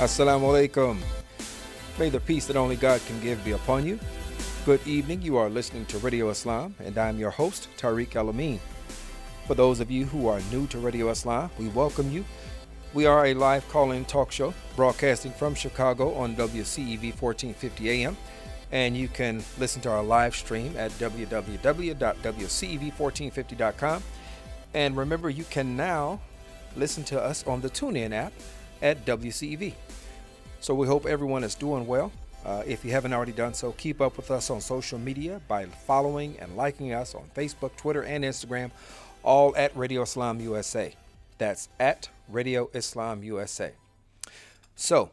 Assalamu alaikum. May the peace that only God can give be upon you. Good evening. You are listening to Radio Islam, and I'm your host, Tariq Al Amin. For those of you who are new to Radio Islam, we welcome you. We are a live call in talk show broadcasting from Chicago on WCEV 1450 AM. And you can listen to our live stream at www.wcev1450.com. And remember, you can now listen to us on the TuneIn app at WCEV. So we hope everyone is doing well. Uh, if you haven't already done so, keep up with us on social media by following and liking us on Facebook, Twitter, and Instagram, all at Radio Islam USA. That's at Radio Islam USA. So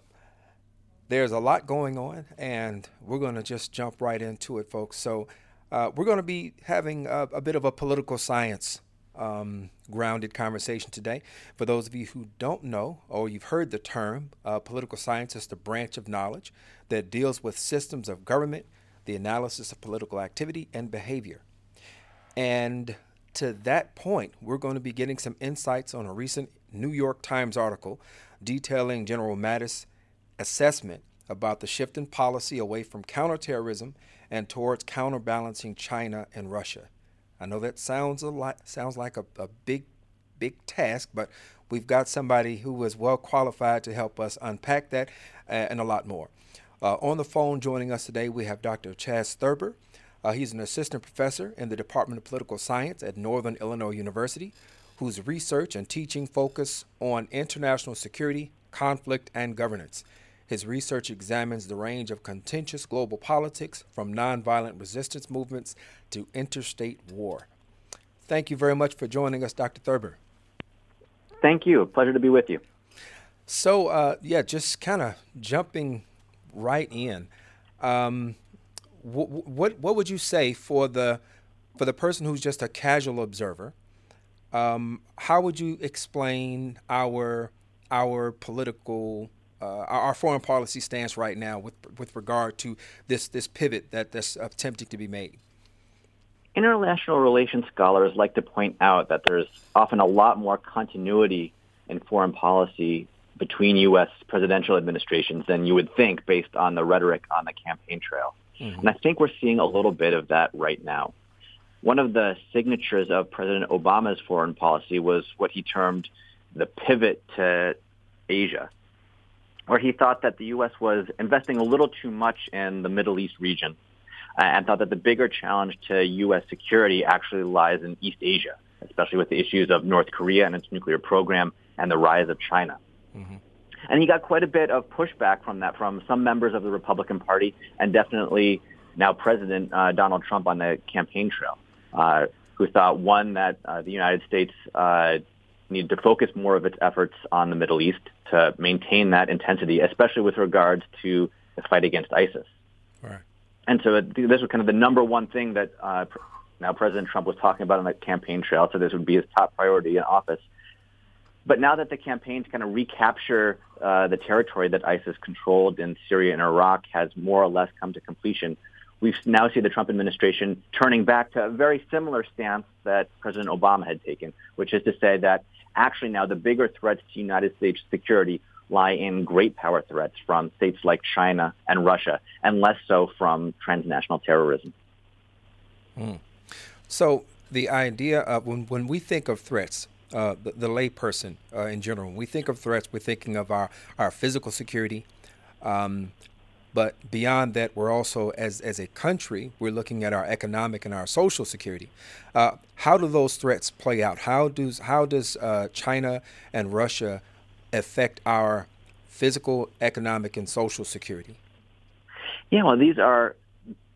there's a lot going on, and we're going to just jump right into it, folks. So uh, we're going to be having a, a, bit of a political science um, grounded conversation today. For those of you who don't know or you've heard the term, uh, political science is the branch of knowledge that deals with systems of government, the analysis of political activity and behavior. And to that point, we're going to be getting some insights on a recent New York Times article detailing General Mattis' assessment about the shift in policy away from counterterrorism and towards counterbalancing China and Russia. I know that sounds a lot sounds like a, a big big task, but we've got somebody who is well qualified to help us unpack that uh, and a lot more. Uh, on the phone joining us today, we have Dr. Ches Thurber. Uh, he's an assistant professor in the Department of Political Science at Northern Illinois University, whose research and teaching focus on international security, conflict, and governance. His research examines the range of contentious global politics from nonviolent resistance movements to interstate war. Thank you very much for joining us, Dr. Thurber. Thank you. Pleasure to be with you. So, uh, yeah, just kind of jumping right in. Um, what, what what would you say for the for the person who's just a casual observer? Um, how would you explain our our political uh, our foreign policy stance right now with with regard to this this pivot that that's attempting to be made? International relations scholars like to point out that there's often a lot more continuity in foreign policy between U.S. presidential administrations than you would think based on the rhetoric on the campaign trail. Mm-hmm. And I think we're seeing a little bit of that right now. One of the signatures of President Obama's foreign policy was what he termed the pivot to Asia where he thought that the U.S. was investing a little too much in the Middle East region uh, and thought that the bigger challenge to U.S. security actually lies in East Asia, especially with the issues of North Korea and its nuclear program and the rise of China. Mm-hmm. And he got quite a bit of pushback from that from some members of the Republican Party and definitely now President uh, Donald Trump on the campaign trail, uh, who thought, one, that uh, the United States uh, needed to focus more of its efforts on the Middle East to maintain that intensity, especially with regards to the fight against ISIS. Right. And so this was kind of the number one thing that uh, now President Trump was talking about on the campaign trail. So this would be his top priority in office. But now that the campaign to kind of recapture uh, the territory that ISIS controlled in Syria and Iraq has more or less come to completion, we now see the Trump administration turning back to a very similar stance that President Obama had taken, which is to say that actually now the bigger threats to United States security lie in great power threats from states like China and Russia, and less so from transnational terrorism. Mm. So the idea of when, when we think of threats, uh, the, the layperson uh, in general, when we think of threats, we're thinking of our, our physical security, um, but beyond that, we're also, as, as a country, we're looking at our economic and our social security. Uh, how do those threats play out? How does, how does uh, China and Russia affect our physical, economic, and social security? Yeah, well, these are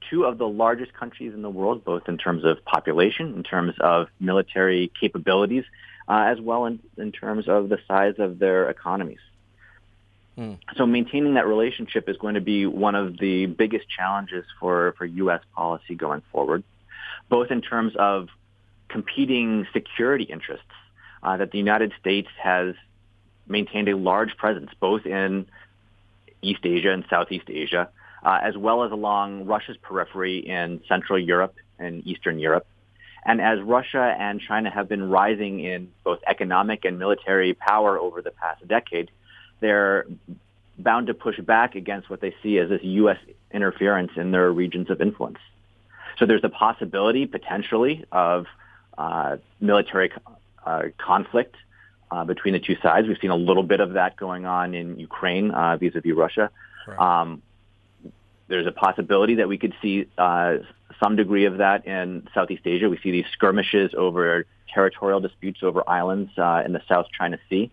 two of the largest countries in the world, both in terms of population, in terms of military capabilities, uh, as well in, in terms of the size of their economies. Mm. So maintaining that relationship is going to be one of the biggest challenges for, for U.S. policy going forward, both in terms of competing security interests, uh, that the United States has maintained a large presence both in East Asia and Southeast Asia, uh, as well as along Russia's periphery in Central Europe and Eastern Europe. And as Russia and China have been rising in both economic and military power over the past decade, they're bound to push back against what they see as this U.S. interference in their regions of influence. So there's a possibility, potentially, of uh, military uh, conflict uh, between the two sides. We've seen a little bit of that going on in Ukraine uh, vis-a-vis Russia. Right. Um, there's a possibility that we could see uh, some degree of that in Southeast Asia. We see these skirmishes over territorial disputes over islands uh, in the South China Sea.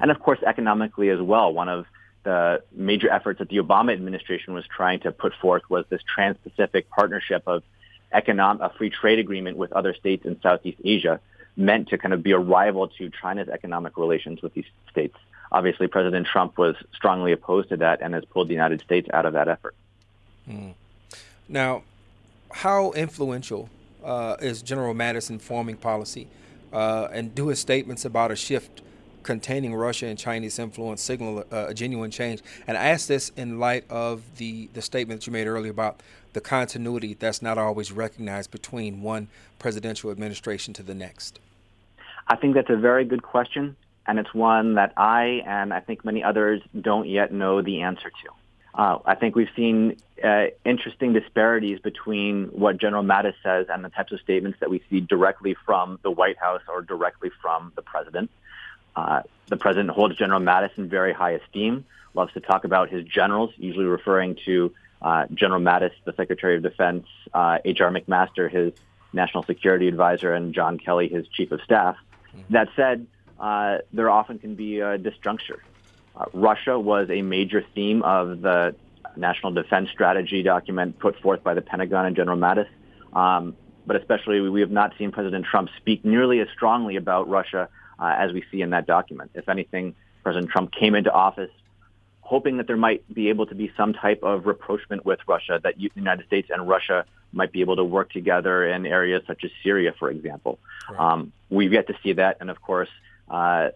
And of course, economically as well, one of the major efforts that the Obama administration was trying to put forth was this trans-Pacific partnership of economic, a free trade agreement with other states in Southeast Asia meant to kind of be a rival to China's economic relations with these states. Obviously, President Trump was strongly opposed to that and has pulled the United States out of that effort. Mm. Now, how influential uh, is General Mattis in forming policy uh, and do his statements about a shift containing Russia and Chinese influence signal uh, a genuine change? And I ask this in light of the, the statement that you made earlier about the continuity that's not always recognized between one presidential administration to the next. I think that's a very good question, and it's one that I and I think many others don't yet know the answer to. Uh, I think we've seen uh, interesting disparities between what General Mattis says and the types of statements that we see directly from the White House or directly from the president. Uh, the president holds General Mattis in very high esteem, loves to talk about his generals, usually referring to uh, General Mattis, the Secretary of Defense, H.R. Uh, McMaster, his national security advisor, and John Kelly, his chief of staff. Mm-hmm. That said, uh, there often can be a disjuncture. Uh, Russia was a major theme of the National Defense Strategy document put forth by the Pentagon and General Mattis. Um, but especially, we have not seen President Trump speak nearly as strongly about Russia uh, as we see in that document. If anything, President Trump came into office hoping that there might be able to be some type of rapprochement with Russia, that the United States and Russia might be able to work together in areas such as Syria, for example. Right. Um, we've yet to see that, and of course, uh,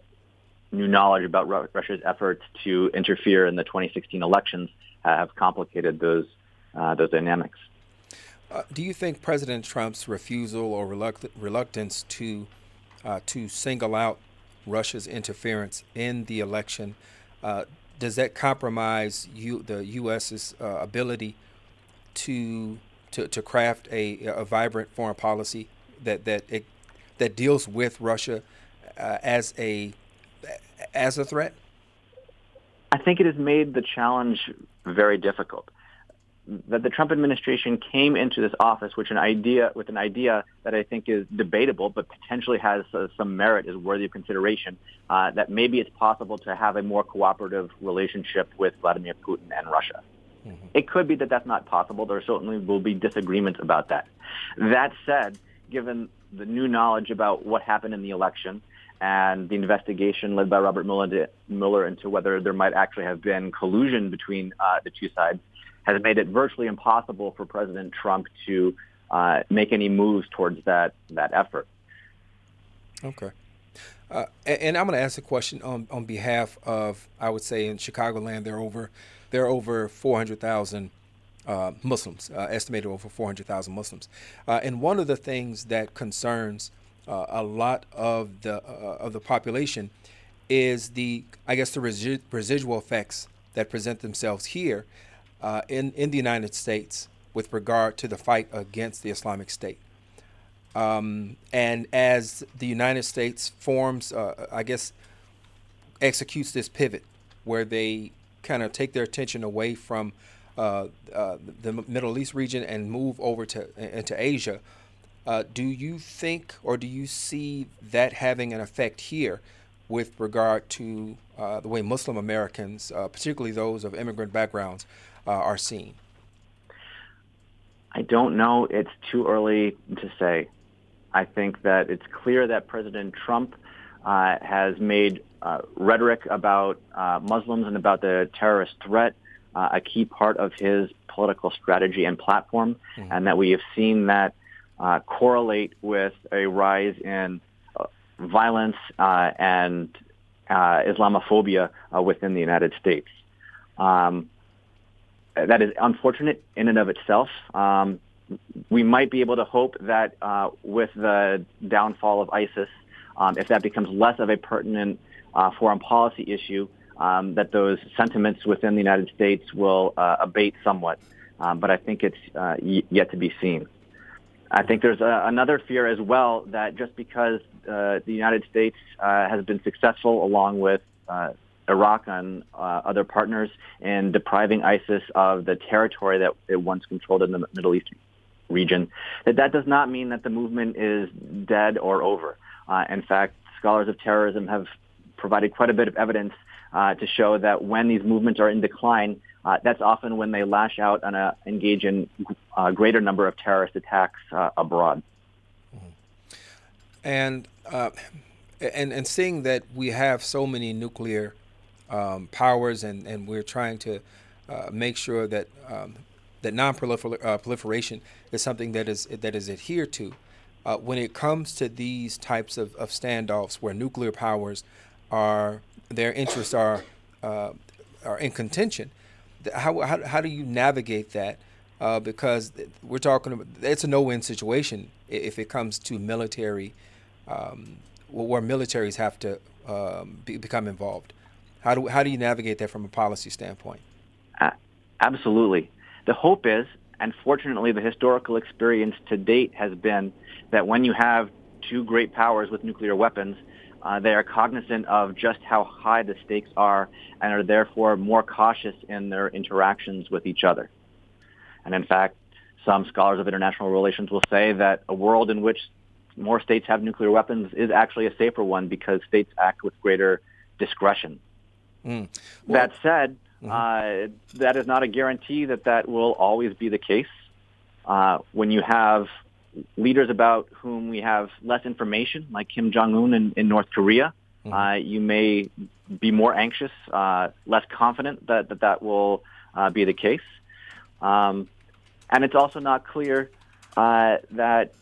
new knowledge about Ru- Russia's efforts to interfere in the 2016 elections have complicated those uh, those dynamics. Uh, do you think President Trump's refusal or reluct- reluctance to uh, to single out Russia's interference in the election uh, does that compromise you, the U.S.'s uh, ability to, to to craft a, a vibrant foreign policy that that it, that deals with Russia uh, as a as a threat? I think it has made the challenge very difficult that the Trump administration came into this office with an idea with an idea that I think is debatable, but potentially has uh, some merit, is worthy of consideration. Uh, that maybe it's possible to have a more cooperative relationship with Vladimir Putin and Russia. Mm-hmm. It could be that that's not possible. There certainly will be disagreements about that. That said, given the new knowledge about what happened in the election and the investigation led by Robert Mueller into whether there might actually have been collusion between uh, the two sides has made it virtually impossible for President Trump to uh, make any moves towards that that effort. Okay. Uh, and, I'm going to ask a question on, on behalf of, I would say, in Chicagoland, there are over there are over 400,000 uh, Muslims, uh, estimated over 400,000 Muslims. Uh, and one of the things that concerns uh, a lot of the of the population is the, I guess, the resi- residual effects that present themselves here uh, in, in the United States with regard to the fight against the Islamic State. Um, and as the United States forms, uh, I guess, executes this pivot where they kind of take their attention away from uh, uh, the Middle East region and move over to into Asia. Uh, do you think, or do you see that having an effect here with regard to uh, the way Muslim Americans, uh, particularly those of immigrant backgrounds, uh, are seen? I don't know. It's too early to say. I think that it's clear that President Trump uh, has made uh, rhetoric about uh, Muslims and about the terrorist threat uh, a key part of his political strategy and platform, mm-hmm. and that we have seen that uh, correlate with a rise in uh, violence and Islamophobia within the United States. Um, that is unfortunate in and of itself. Um, we might be able to hope that uh, with the downfall of ISIS, um, if that becomes less of a pertinent uh, foreign policy issue, um, that those sentiments within the United States will uh, abate somewhat. Um, but I think it's uh, y- yet to be seen. I think there's a, another fear as well that just because uh, the United States uh, has been successful along with uh, Iraq and uh, other partners in depriving ISIS of the territory that it once controlled in the Middle East region, that that does not mean that the movement is dead or over. Uh, in fact, scholars of terrorism have provided quite a bit of evidence uh, to show that when these movements are in decline, uh, that's often when they lash out and uh, engage in a uh, greater number of terrorist attacks uh, abroad. Mm-hmm. And uh, and and seeing that we have so many nuclear um, powers, and, and we're trying to make sure that um, that non-proliferation is something that is that is adhered to. when it comes to these types of, of standoffs, where nuclear powers are their interests are are in contention, how, how, how do you navigate that? Uh, because we're talking about it's a no-win situation if it comes to military, um, where militaries have to um, be, become involved. How do how do you navigate that from a policy standpoint? Uh, absolutely. The hope is, and fortunately, the historical experience to date has been that when you have two great powers with nuclear weapons, uh, they are cognizant of just how high the stakes are and are therefore more cautious in their interactions with each other. And in fact, some scholars of international relations will say that a world in which more states have nuclear weapons is actually a safer one because states act with greater discretion. Mm. Well, that said, mm-hmm. uh, that is not a guarantee that that will always be the case. Uh, when you have leaders about whom we have less information, like Kim Jong Un in, in North Korea, mm-hmm. uh, you may be more anxious, uh, less confident that that, that will uh, be the case. Um, and it's also not clear uh, that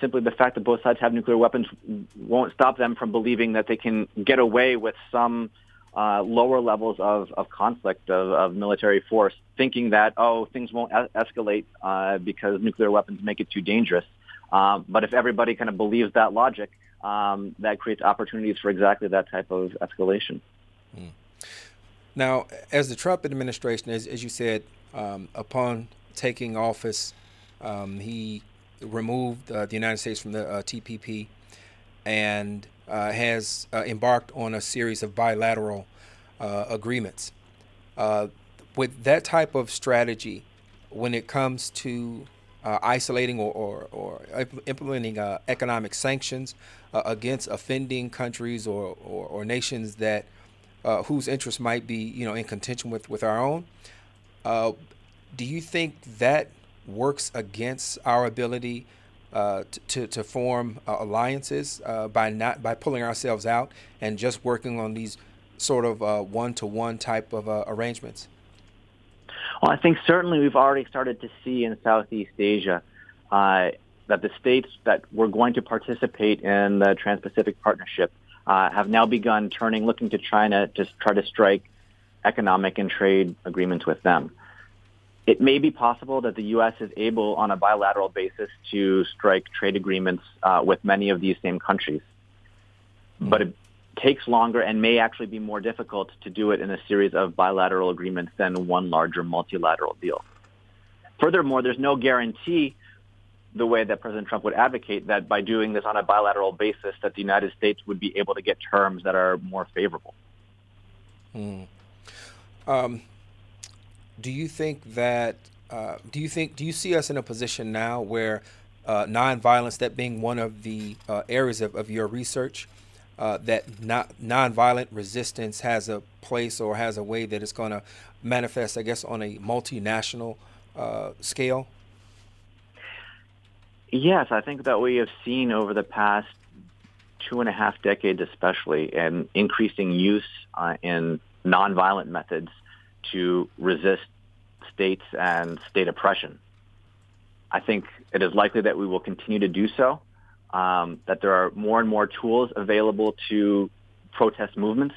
simply the fact that both sides have nuclear weapons won't stop them from believing that they can get away with some uh, lower levels of, of conflict of, of military force, thinking that oh things won't es- escalate uh, because nuclear weapons make it too dangerous. Um, but if everybody kind of believes that logic, um, that creates opportunities for exactly that type of escalation. Mm. Now, as the Trump administration, as, as you said, um, upon taking office, um, he removed uh, the United States from the uh, TPP and has uh, embarked on a series of bilateral uh, agreements. Uh, with that type of strategy, when it comes to uh, isolating or, or, or implementing uh, economic sanctions against offending countries or, or, or nations that whose interests might be you know in contention with, with our own, do you think that works against our ability uh, to, to form uh, alliances uh, by not by pulling ourselves out and just working on these sort of one to one type of uh, arrangements? Well, I think certainly we've already started to see in Southeast Asia uh, that the states that were going to participate in the Trans-Pacific Partnership have now begun turning, looking to China to try to strike economic and trade agreements with them it may be possible that the U.S. is able, on a bilateral basis, to strike trade agreements uh, with many of these same countries. Mm-hmm. But it takes longer and may actually be more difficult to do it in a series of bilateral agreements than one larger multilateral deal. Furthermore, there's no guarantee the way that President Trump would advocate that by doing this on a bilateral basis that the United States would be able to get terms that are more favorable. Mm. Um, do you think that uh, do you think do you see us in a position now where uh, nonviolence, that being one of the uh, areas of, of your research, uh, that not nonviolent resistance has a place or has a way that it's going to manifest, I guess, on a multinational uh, scale? Yes, I think that we have seen over the past two and a half decades, especially, an increasing use uh, in nonviolent methods to resist states and state oppression. I think it is likely that we will continue to do so, um, that there are more and more tools available to protest movements.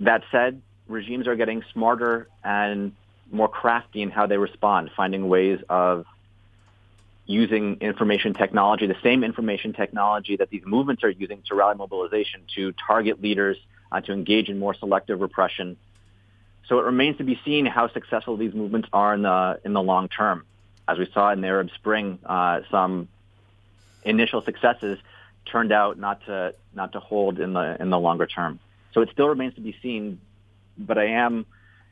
That said, regimes are getting smarter and more crafty in how they respond, finding ways of using information technology, the same information technology that these movements are using to rally mobilization to target leaders uh, to engage in more selective repression. So it remains to be seen how successful these movements are in the in the long term. As we saw in the Arab Spring, uh, some initial successes turned out not to not to hold in the in the longer term. So it still remains to be seen, but I am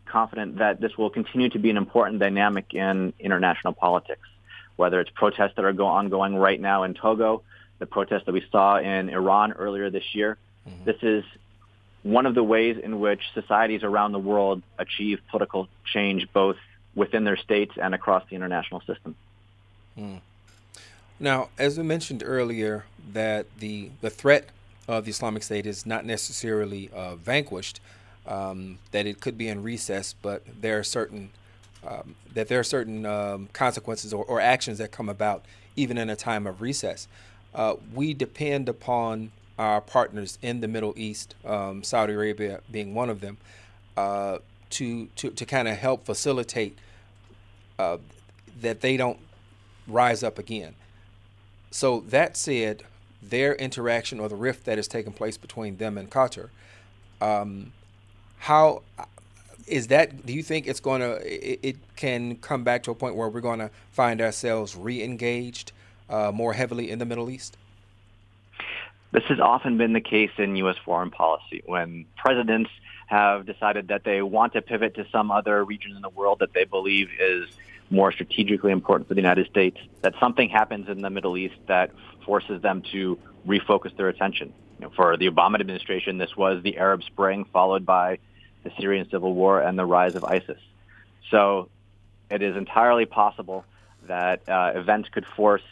confident that this will continue to be an important dynamic in international politics. Whether it's protests that are go- ongoing right now in Togo, the protests that we saw in Iran earlier this year, mm-hmm. this is one of the ways in which societies around the world achieve political change both within their states and across the international system. Mm. Now, as we mentioned earlier, that the the threat of the Islamic State is not necessarily uh, vanquished, um, that it could be in recess, but there are certain um, that there are certain um, consequences or, or, actions that come about even in a time of recess. Uh, we depend upon our partners in the Middle East, um, Saudi Arabia being one of them, uh, to to, to kind of help facilitate uh, that they don't rise up again. So that said, their interaction or the rift that has taken place between them and Qatar, um, how is that? Do you think it's going to? It, it, can come back to a point where we're going to find ourselves re-engaged uh, more heavily in the Middle East? This has often been the case in U.S. foreign policy when presidents have decided that they want to pivot to some other region in the world that they believe is more strategically important for the United States, that something happens in the Middle East that forces them to refocus their attention. You know, for the Obama administration, this was the Arab Spring followed by the Syrian civil war and the rise of ISIS. So it is entirely possible that uh, events could force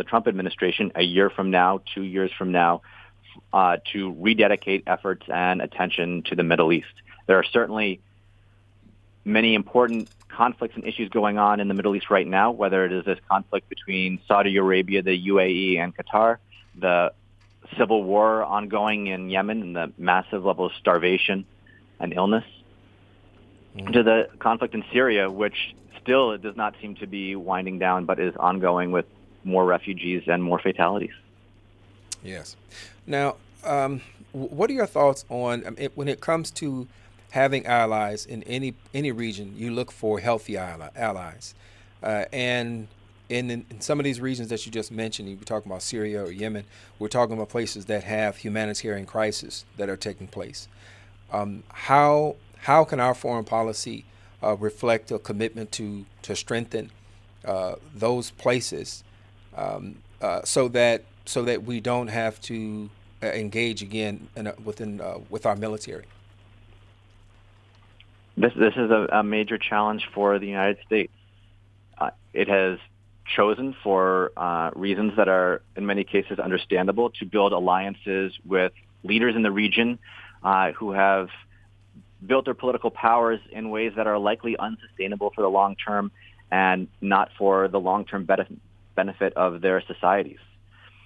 the Trump administration a year from now, two years from now, uh, to rededicate efforts and attention to the Middle East. There are certainly many important conflicts and issues going on in the Middle East right now, whether it is this conflict between Saudi Arabia, the UAE, and Qatar, the civil war ongoing in Yemen, and the massive level of starvation and illness, mm. to the conflict in Syria, which still does not seem to be winding down, but is ongoing with more refugees and more fatalities. Yes. Now, um, what are your thoughts on when it comes to having allies in any any region? You look for healthy allies, uh, and in, in, some of these regions that you just mentioned, you were talking about Syria or Yemen. We're talking about places that have humanitarian crises that are taking place. Um, how how can our foreign policy uh, reflect a commitment to to strengthen uh, those places um, uh, so that so that we don't have to uh, engage again a, within uh, with our military. This this is a, a major challenge for the United States. Uh, it has chosen for uh, reasons that are in many cases understandable to build alliances with leaders in the region who have built their political powers in ways that are likely unsustainable for the long term and not for the long term benefit of their societies.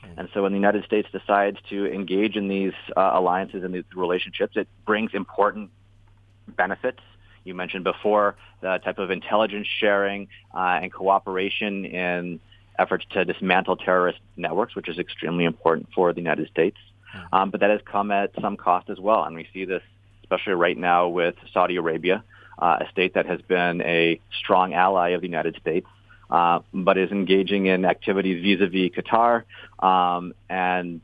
Mm-hmm. And so when the United States decides to engage in these uh, alliances and these relationships, it brings important benefits. You mentioned before the type of intelligence sharing uh, and cooperation in efforts to dismantle terrorist networks, which is extremely important for the United States. Mm-hmm. Um, but that has come at some cost as well. And we see this especially right now with Saudi Arabia, uh, a state that has been a strong ally of the United States uh, but is engaging in activities vis-a-vis Qatar um, and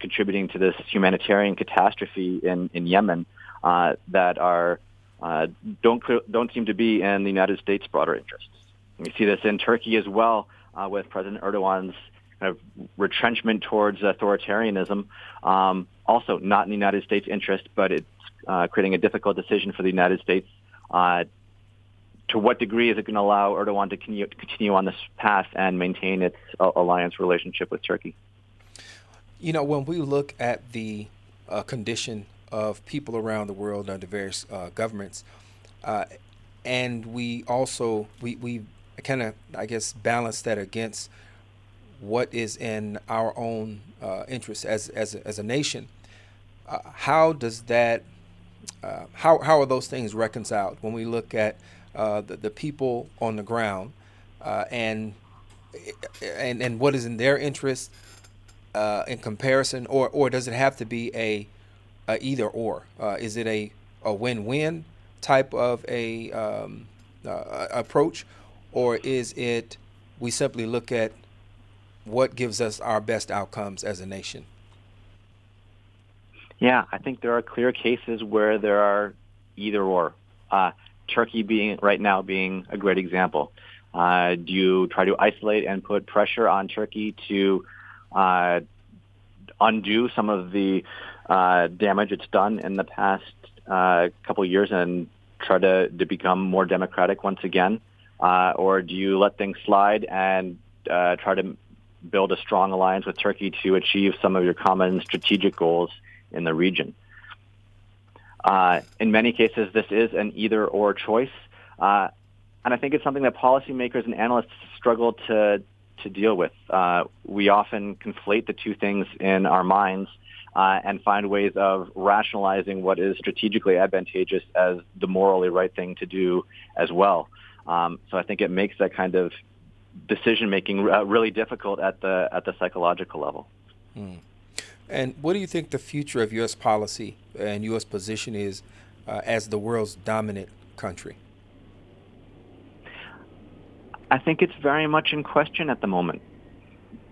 contributing to this humanitarian catastrophe in, in Yemen uh, that are uh, don't don't seem to be in the United States' broader interests. We see this in Turkey as well, uh, with President Erdogan's kind of retrenchment towards authoritarianism, um, also not in the United States' interest, but it's uh, creating a difficult decision for the United States to what degree is it going to allow Erdogan to continue, on this path and maintain its uh, alliance relationship with Turkey? You know, when we look at the uh, condition of people around the world under various uh, governments, uh, and we also we we kind of I guess balance that against what is in our own uh, interest as as a, as a nation. Uh, how does that how how are those things reconciled when we look at uh, the, the people on the ground uh, and and and what is in their interest uh, in comparison, or or does it have to be a a either or? Uh, is it a, a win-win type of a um, uh, approach, or is it we simply look at what gives us our best outcomes as a nation? Yeah, I think there are clear cases where there are either or. Uh, Turkey being right now being a great example. Uh, do you try to isolate and put pressure on Turkey to uh, undo some of the uh, damage it's done in the past uh, couple years and try to, to become more democratic once again? Uh, or do you let things slide and uh, try to build a strong alliance with Turkey to achieve some of your common strategic goals in the region? Uh, in many cases, this is an either-or choice, uh, and I think it's something that policymakers and analysts struggle to to deal with. Uh, we often conflate the two things in our minds uh, and find ways of rationalizing what is strategically advantageous as the morally right thing to do as well. Um, so I think it makes that kind of decision making uh, really difficult at the at the psychological level. Hmm. And what do you think the future of U.S. policy and U.S. position is uh, as the world's dominant country? I think it's very much in question at the moment.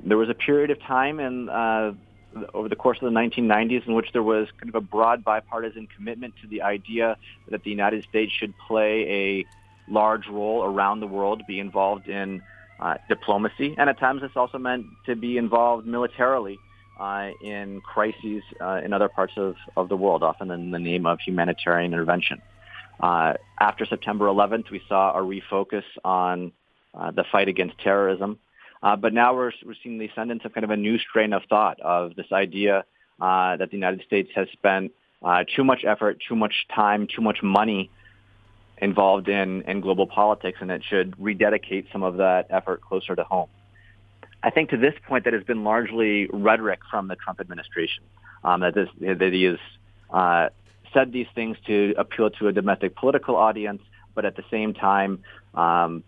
There was a period of time in uh, over the course of the 1990s in which there was kind of a broad bipartisan commitment to the idea that the United States should play a large role around the world, be involved in uh, diplomacy, and at times this also meant to be involved militarily uh, in crises uh, in other parts of, of the world, often in the name of humanitarian intervention. Uh, after September 11th, we saw a refocus on uh, the fight against terrorism. Uh, but now we're, we're seeing the ascendance of kind of a new strain of thought of this idea uh, that the United States has spent too much effort, too much time, too much money involved in, in global politics, and it should rededicate some of that effort closer to home. I think to this point that has been largely rhetoric from the Trump administration, um, that, this, that he has uh, said these things to appeal to a domestic political audience, but at the same time um,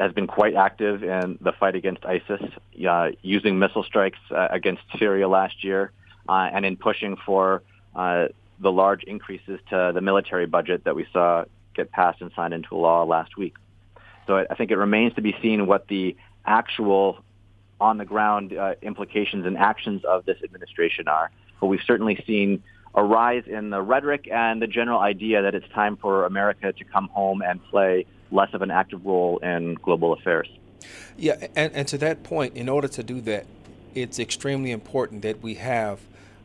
has been quite active in the fight against ISIS, uh, using missile strikes uh, against Syria last year, uh, and in pushing for uh, the large increases to the military budget that we saw get passed and signed into law last week. So I think it remains to be seen what the actual on-the-ground uh, implications and actions of this administration are. But we've certainly seen a rise in the rhetoric and the general idea that it's time for America to come home and play less of an active role in global affairs. Yeah, and, and to that point, in order to do that, it's extremely important that we have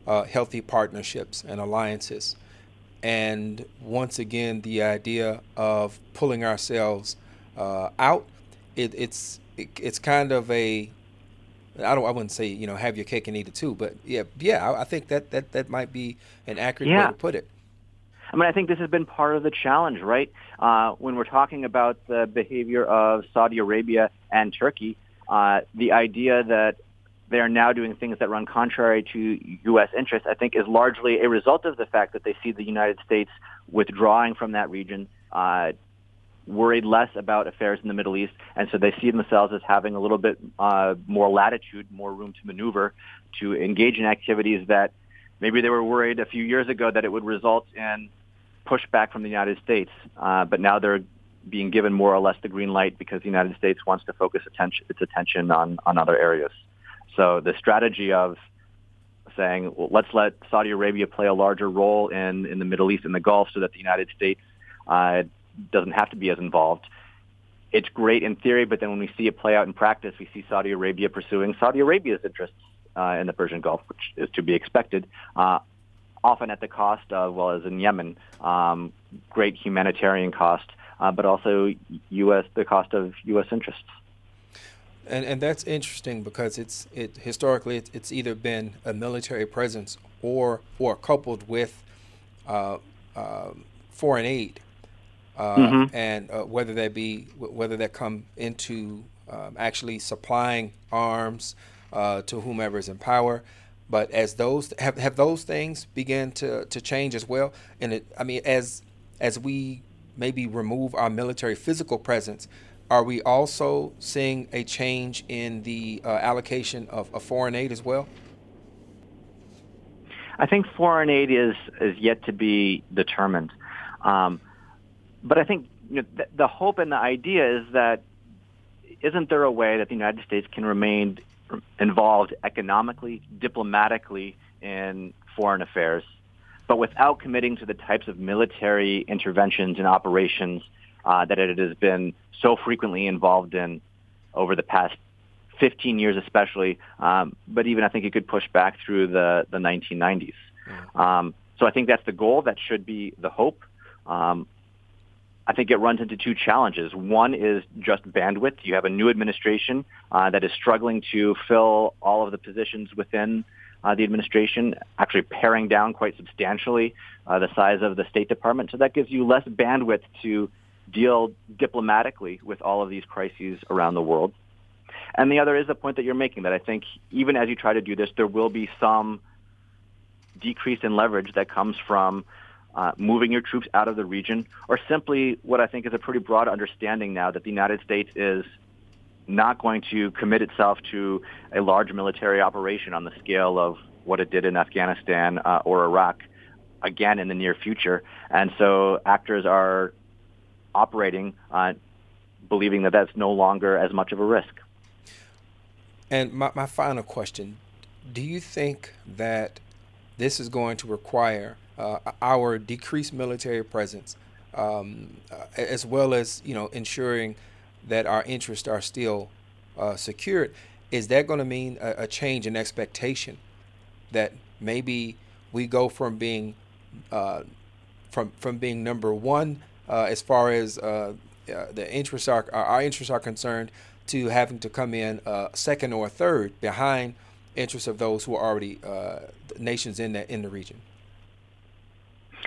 uh, healthy partnerships and alliances. And once again, the idea of pulling ourselves uh, out, it, it's it, it's kind of a I don't I wouldn't say you know have your cake and eat it too, but yeah yeah I, I think that that that might be an accurate yeah. way to put it. I mean, I think this has been part of the challenge, right? Uh, when we're talking about the behavior of Saudi Arabia and Turkey, uh, the idea that they are now doing things that run contrary to U.S. interests, I think, is largely a result of the fact that they see the United States withdrawing from that region, uh, worried less about affairs in the Middle East, and so they see themselves as having a little bit uh, more latitude, more room to maneuver, to engage in activities that maybe they were worried a few years ago that it would result in pushback from the United States, uh, but now they're being given more or less the green light because the United States wants to focus attention, its attention on, on other areas. So the strategy of saying, well, let's let Saudi Arabia play a larger role in, in the Middle East and the Gulf so that the United States uh, doesn't have to be as involved. It's great in theory, but then when we see it play out in practice, we see Saudi Arabia pursuing Saudi Arabia's interests uh, in the Persian Gulf, which is to be expected. Uh, often at the cost of, well, as in Yemen, um, great humanitarian cost, uh, but also U.S. the cost of U.S. interests. And and that's interesting because it's it historically it's, it's either been a military presence or or coupled with uh, uh, foreign aid, uh, mm-hmm. and uh, whether that be whether that come into um, actually supplying arms uh, to whomever is in power. But as those have have those things began to to change as well, and it, I mean as as we maybe remove our military physical presence, are we also seeing a change in the uh, allocation of, of, foreign aid as well? I think foreign aid is is yet to be determined, um, but I think you know, the, the hope and the idea is that isn't there a way that the United States can remain involved economically, diplomatically in foreign affairs, but without committing to the types of military interventions and operations uh, that it has been so frequently involved in over the past 15 years especially, um, but even I think it could push back through the, the 1990s. Mm. Um, so I think that's the goal. That should be the hope. Um, I think it runs into two challenges. One is just bandwidth. You have a new administration uh, that is struggling to fill all of the positions within uh, the administration, actually paring down quite substantially uh, the size of the State Department. So that gives you less bandwidth to deal diplomatically with all of these crises around the world. And the other is the point that you're making that I think even as you try to do this, there will be some decrease in leverage that comes from uh, moving your troops out of the region, or simply what I think is a pretty broad understanding now that the United States is not going to commit itself to a large military operation on the scale of what it did in Afghanistan uh, or Iraq again in the near future. And so actors are operating uh, believing that that's no longer as much of a risk. And my, my final question do you think that this is going to require uh, our decreased military presence, um, uh, as well as you know ensuring that our interests are still uh, secured? Is that going to mean a, a, change in expectation that maybe we go from being uh, from from being number one uh, as far as uh, the interests are our interests are concerned to having to come in second or third behind interests of those who are already nations in the in the region?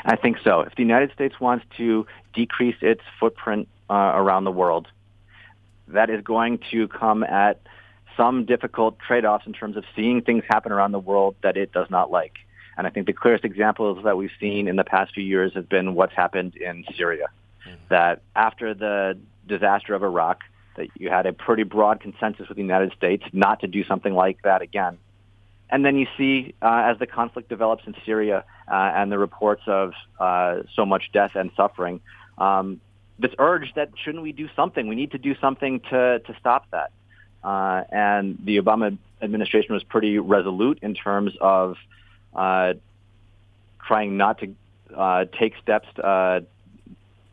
I think so. If the United States wants to decrease its footprint uh, around the world, that is going to come at some difficult trade-offs in terms of seeing things happen around the world that it does not like. And I think the clearest examples that we've seen in the past few years has been what's happened in Syria. Mm-hmm. That after the disaster of Iraq, that you had a pretty broad consensus with the United States not to do something like that again. And then you see, uh, as the conflict develops in Syria and the reports of uh, so much death and suffering, um, this urge that shouldn't we do something? We need to do something to, to stop that. Uh, and the Obama administration was pretty resolute in terms of uh, trying not to uh, take steps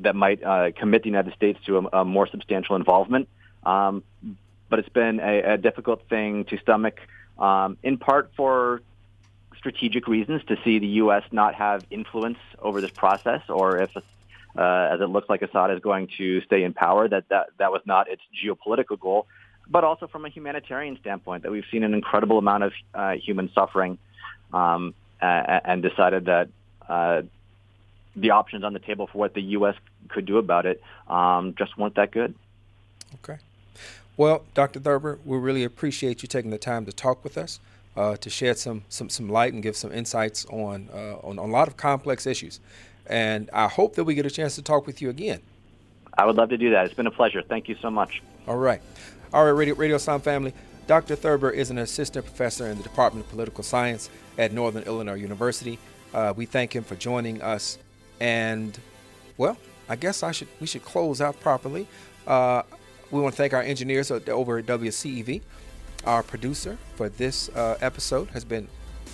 that might uh, commit the United States to a, a more substantial involvement. Um, but it's been a, a, difficult thing to stomach, um, in part for strategic reasons, to see the U.S. not have influence over this process, or if, uh, as it looks like Assad is going to stay in power, that, that that was not its geopolitical goal. But also from a humanitarian standpoint, that we've seen an incredible amount of uh, human suffering, um, and decided that uh, the options on the table for what the U.S. could do about it um, just weren't that good. Okay. Well, Dr. Thurber, we really appreciate you taking the time to talk with us, uh, to shed some, some, some light and give some insights on, uh, on, on a lot of complex issues. And I hope that we get a chance to talk with you again. I would love to do that. It's been a pleasure. Thank you so much. All right. All right, Radio, Radio Sound family. Dr. Thurber is an assistant professor in the Department of Political Science at Northern Illinois University. Uh, we thank him for joining us and well, I guess I should we should close out properly. Uh, we want to thank our engineers over at WCEV. Our producer for this uh, episode has been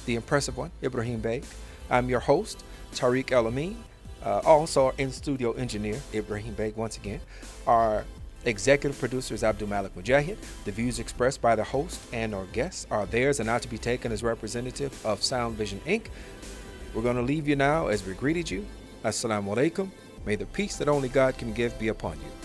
the impressive one, Ibrahim Bey. I'm your host, Tariq El Amin. Uh, also, our in studio engineer, Ibrahim Bey, once again. Our executive producer is Abdul Malik Mujahid. The views expressed by the host and our guests are theirs and not to be taken as representative of Sound Vision Inc. We're going to leave you now as we greeted you Assalamu alaikum. May the peace that only God can give be upon you.